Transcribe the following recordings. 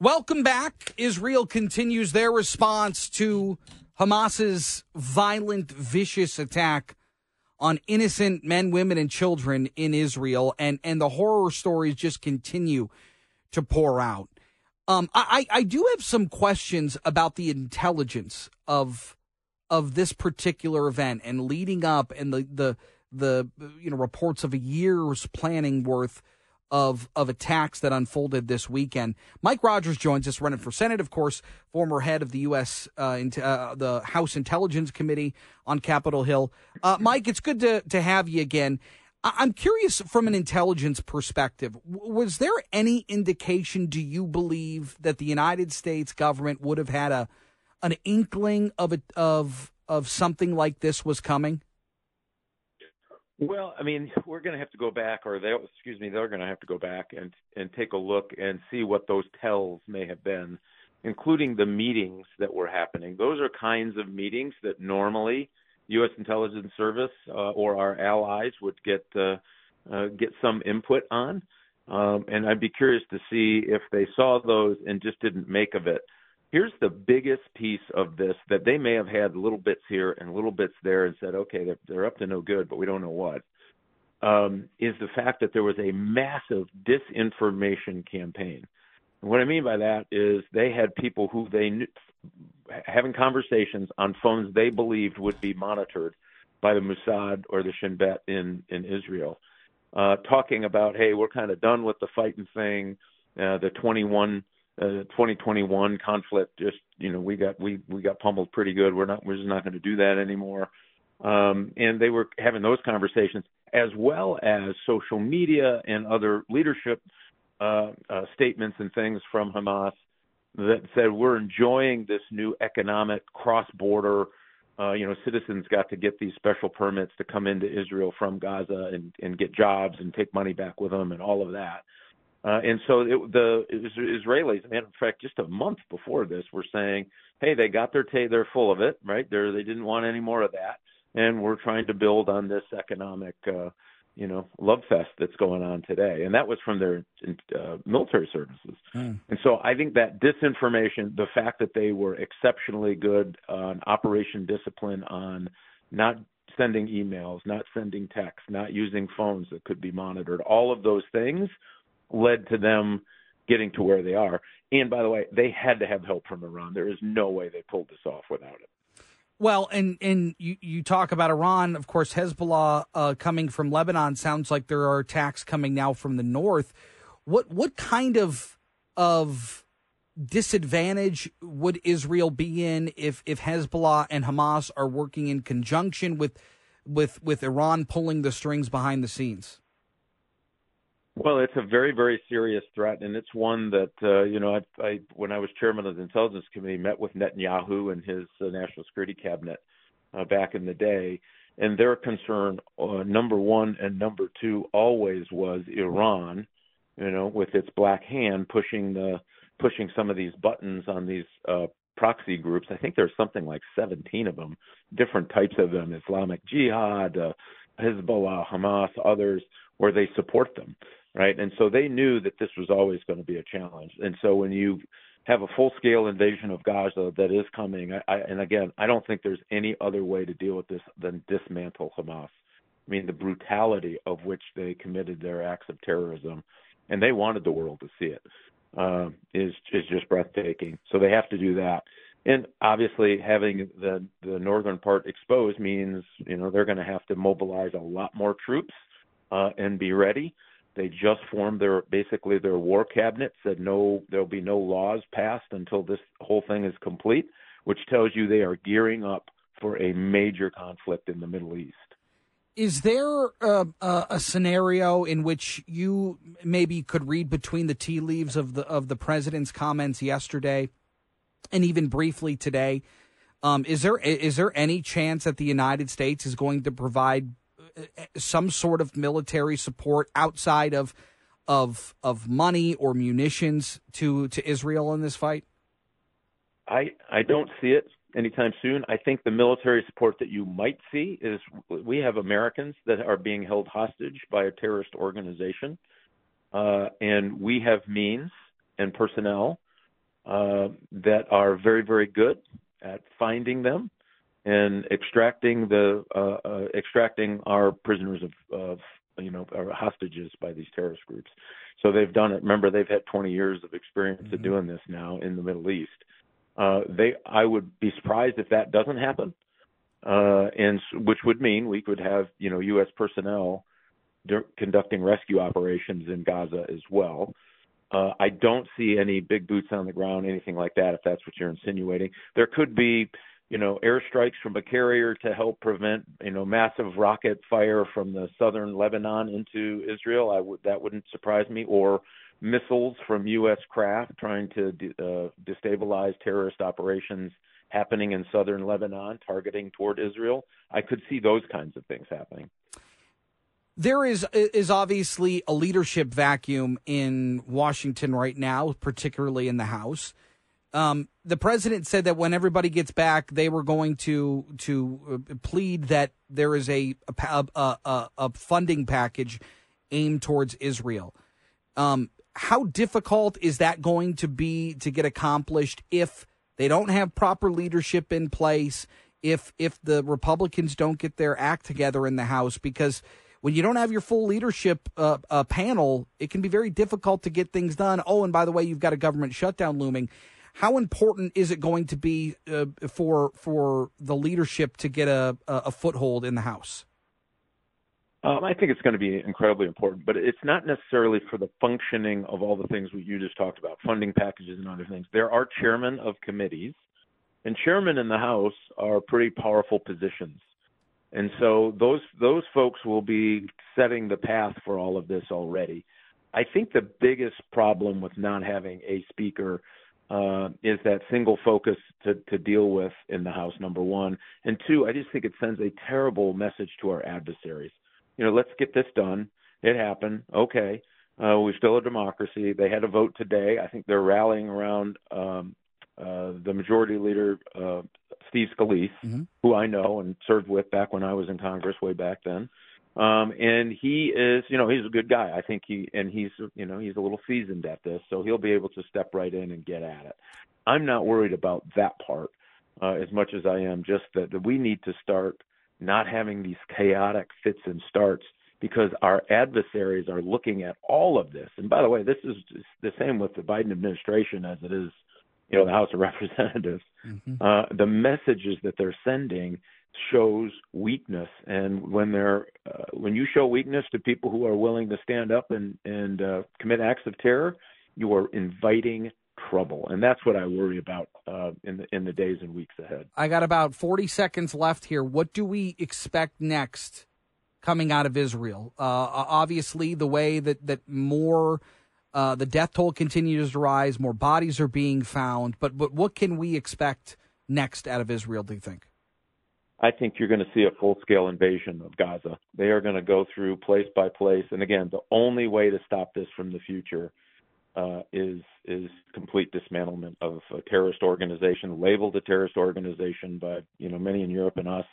Welcome back. Israel continues their response to Hamas's violent, vicious attack on innocent men, women, and children in Israel, and and the horror stories just continue to pour out. Um, I I do have some questions about the intelligence of of this particular event and leading up, and the the the you know reports of a year's planning worth of of attacks that unfolded this weekend. Mike Rogers joins us, running for Senate, of course, former head of the U.S. Uh, uh, the House Intelligence Committee on Capitol Hill. Uh, Mike, it's good to to have you again. I'm curious from an intelligence perspective. Was there any indication, do you believe, that the United States government would have had a an inkling of it of of something like this was coming? Well, I mean, we're going to have to go back, or they, excuse me, they're going to have to go back and and take a look and see what those tells may have been, including the meetings that were happening. Those are kinds of meetings that normally U.S. intelligence service uh, or our allies would get uh, uh, get some input on, um, and I'd be curious to see if they saw those and just didn't make of it here's the biggest piece of this that they may have had little bits here and little bits there and said, okay, they're, they're up to no good, but we don't know what. Um, is the fact that there was a massive disinformation campaign. And what I mean by that is they had people who they knew, having conversations on phones they believed would be monitored by the Mossad or the Shin Bet in in Israel, uh, talking about, hey, we're kind of done with the fighting thing. Uh, the 21 uh, 2021 conflict just you know we got we we got pummeled pretty good we're not we're just not going to do that anymore um, and they were having those conversations as well as social media and other leadership uh, uh, statements and things from Hamas that said we're enjoying this new economic cross-border. Uh, you know, citizens got to get these special permits to come into Israel from Gaza and, and get jobs and take money back with them and all of that. Uh, and so it, the Israelis, and in fact, just a month before this, were saying, "Hey, they got their tay, they're full of it, right? They're, they didn't want any more of that, and we're trying to build on this economic, uh, you know, love fest that's going on today." And that was from their uh, military services. Mm. And so I think that disinformation, the fact that they were exceptionally good on operation discipline, on not sending emails, not sending texts, not using phones that could be monitored, all of those things led to them getting to where they are. And by the way, they had to have help from Iran. There is no way they pulled this off without it. Well, and and you, you talk about Iran, of course, Hezbollah uh, coming from Lebanon. Sounds like there are attacks coming now from the north. What what kind of of disadvantage would Israel be in if if Hezbollah and Hamas are working in conjunction with with with Iran pulling the strings behind the scenes? Well, it's a very, very serious threat, and it's one that uh, you know, I, I when I was chairman of the Intelligence Committee, met with Netanyahu and his uh, national security cabinet uh, back in the day, and their concern, uh, number one and number two, always was Iran, you know, with its black hand pushing the pushing some of these buttons on these uh, proxy groups. I think there's something like 17 of them, different types of them: Islamic Jihad, uh, Hezbollah, Hamas, others, where they support them right? And so they knew that this was always going to be a challenge. And so when you have a full scale invasion of Gaza that is coming, I, I, and again, I don't think there's any other way to deal with this than dismantle Hamas. I mean, the brutality of which they committed their acts of terrorism, and they wanted the world to see it, uh, is is just breathtaking. So they have to do that. And obviously, having the the northern part exposed means you know they're going to have to mobilize a lot more troops uh, and be ready. They just formed their basically their war cabinet said no there'll be no laws passed until this whole thing is complete, which tells you they are gearing up for a major conflict in the Middle East. Is there a, a, scenario in which you maybe could read between the tea leaves of the of the president's comments yesterday, and even briefly today? Um, is there is there any chance that the United States is going to provide some sort of military support outside of of of money or munitions to to Israel in this fight? I I don't see it anytime soon. I think the military support that you might see is we have Americans that are being held hostage by a terrorist organization, uh, and we have means and personnel uh, that are very, very good at finding them and extracting the uh, uh, extracting our prisoners of, of you know our hostages by these terrorist groups. So they've done it. Remember, they've had 20 years of experience mm-hmm. of doing this now in the Middle East. Uh, they, I would be surprised if that doesn't happen, uh, and which would mean we could have you know U.S. personnel conducting rescue operations in Gaza as well. Uh, I don't see any big boots on the ground, anything like that. If that's what you're insinuating, there could be, you know, airstrikes from a carrier to help prevent, you know, massive rocket fire from the southern Lebanon into Israel. I would that wouldn't surprise me, or missiles from U.S. craft trying to de- uh, destabilize terrorist operations happening in southern Lebanon, targeting toward Israel. I could see those kinds of things happening there is is obviously a leadership vacuum in Washington right now, particularly in the House. Um, the president said that when everybody gets back, they were going to to uh, plead that there is a a, a, a funding package aimed towards Israel. Um, how difficult is that going to be to get accomplished if they don't have proper leadership in place? If if the Republicans don't get their act together in the House, because when you don't have your full leadership uh, uh, panel, it can be very difficult to get things done. Oh, and by the way, you've got a government shutdown looming. How important is it going to be uh, for for the leadership to get a, a foothold in the House? Um, I think it's going to be incredibly important, but it's not necessarily for the functioning of all the things we you just talked about, funding packages and other things. There are chairmen of committees, and chairmen in the House are pretty powerful positions. And so those those folks will be setting the path for all of this already. I think the biggest problem with not having a speaker uh, is that single focus to, to deal with in the House, number one. And two, I just think it sends a terrible message to our adversaries. You know, let's get this done. It happened. Okay. Uh, we're still a democracy. They had a vote today. I think they're rallying around um, uh, the majority leader, uh, Steve Scalise, mm-hmm. who I know and served with back when I was in Congress way back then. Um, and he is, you know, he's a good guy. I think he, and he's, you know, he's a little seasoned at this, so he'll be able to step right in and get at it. I'm not worried about that part uh, as much as I am just that, that we need to start not having these chaotic fits and starts because our adversaries are looking at all of this. And by the way, this is the same with the Biden administration as it is you know the House of Representatives, mm-hmm. uh, the messages that they're sending shows weakness. And when they're uh, when you show weakness to people who are willing to stand up and and uh, commit acts of terror, you are inviting trouble, and that's what I worry about uh, in the in the days and weeks ahead. I got about forty seconds left here. What do we expect next? Coming out of Israel, uh, obviously, the way that that more uh, the death toll continues to rise. More bodies are being found. But but what can we expect next out of Israel? Do you think? I think you're going to see a full scale invasion of Gaza. They are going to go through place by place. And again, the only way to stop this from the future uh, is is complete dismantlement of a terrorist organization, labeled a terrorist organization by you know many in Europe and us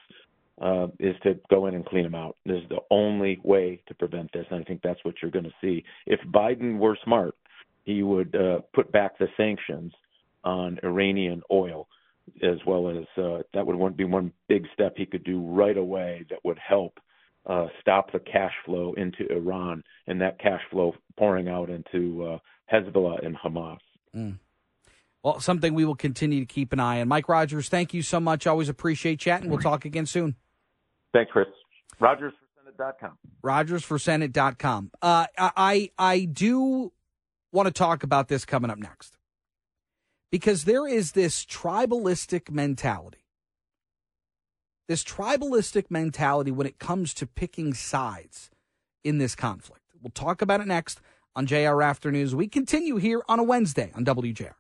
uh, is to go in and clean them out. This is the only way to prevent this, and I think that's what you're going to see. If Biden were smart, he would uh, put back the sanctions on Iranian oil, as well as uh, that would be one big step he could do right away that would help uh, stop the cash flow into Iran and that cash flow pouring out into uh, Hezbollah and Hamas. Mm. Well, something we will continue to keep an eye on. Mike Rogers, thank you so much. Always appreciate chatting. We'll talk again soon. Thanks, Chris. Rogers RogersForSenate.com. RogersForSenate.com. Uh, I I do want to talk about this coming up next because there is this tribalistic mentality. This tribalistic mentality when it comes to picking sides in this conflict. We'll talk about it next on JR Afternoons. We continue here on a Wednesday on WJR.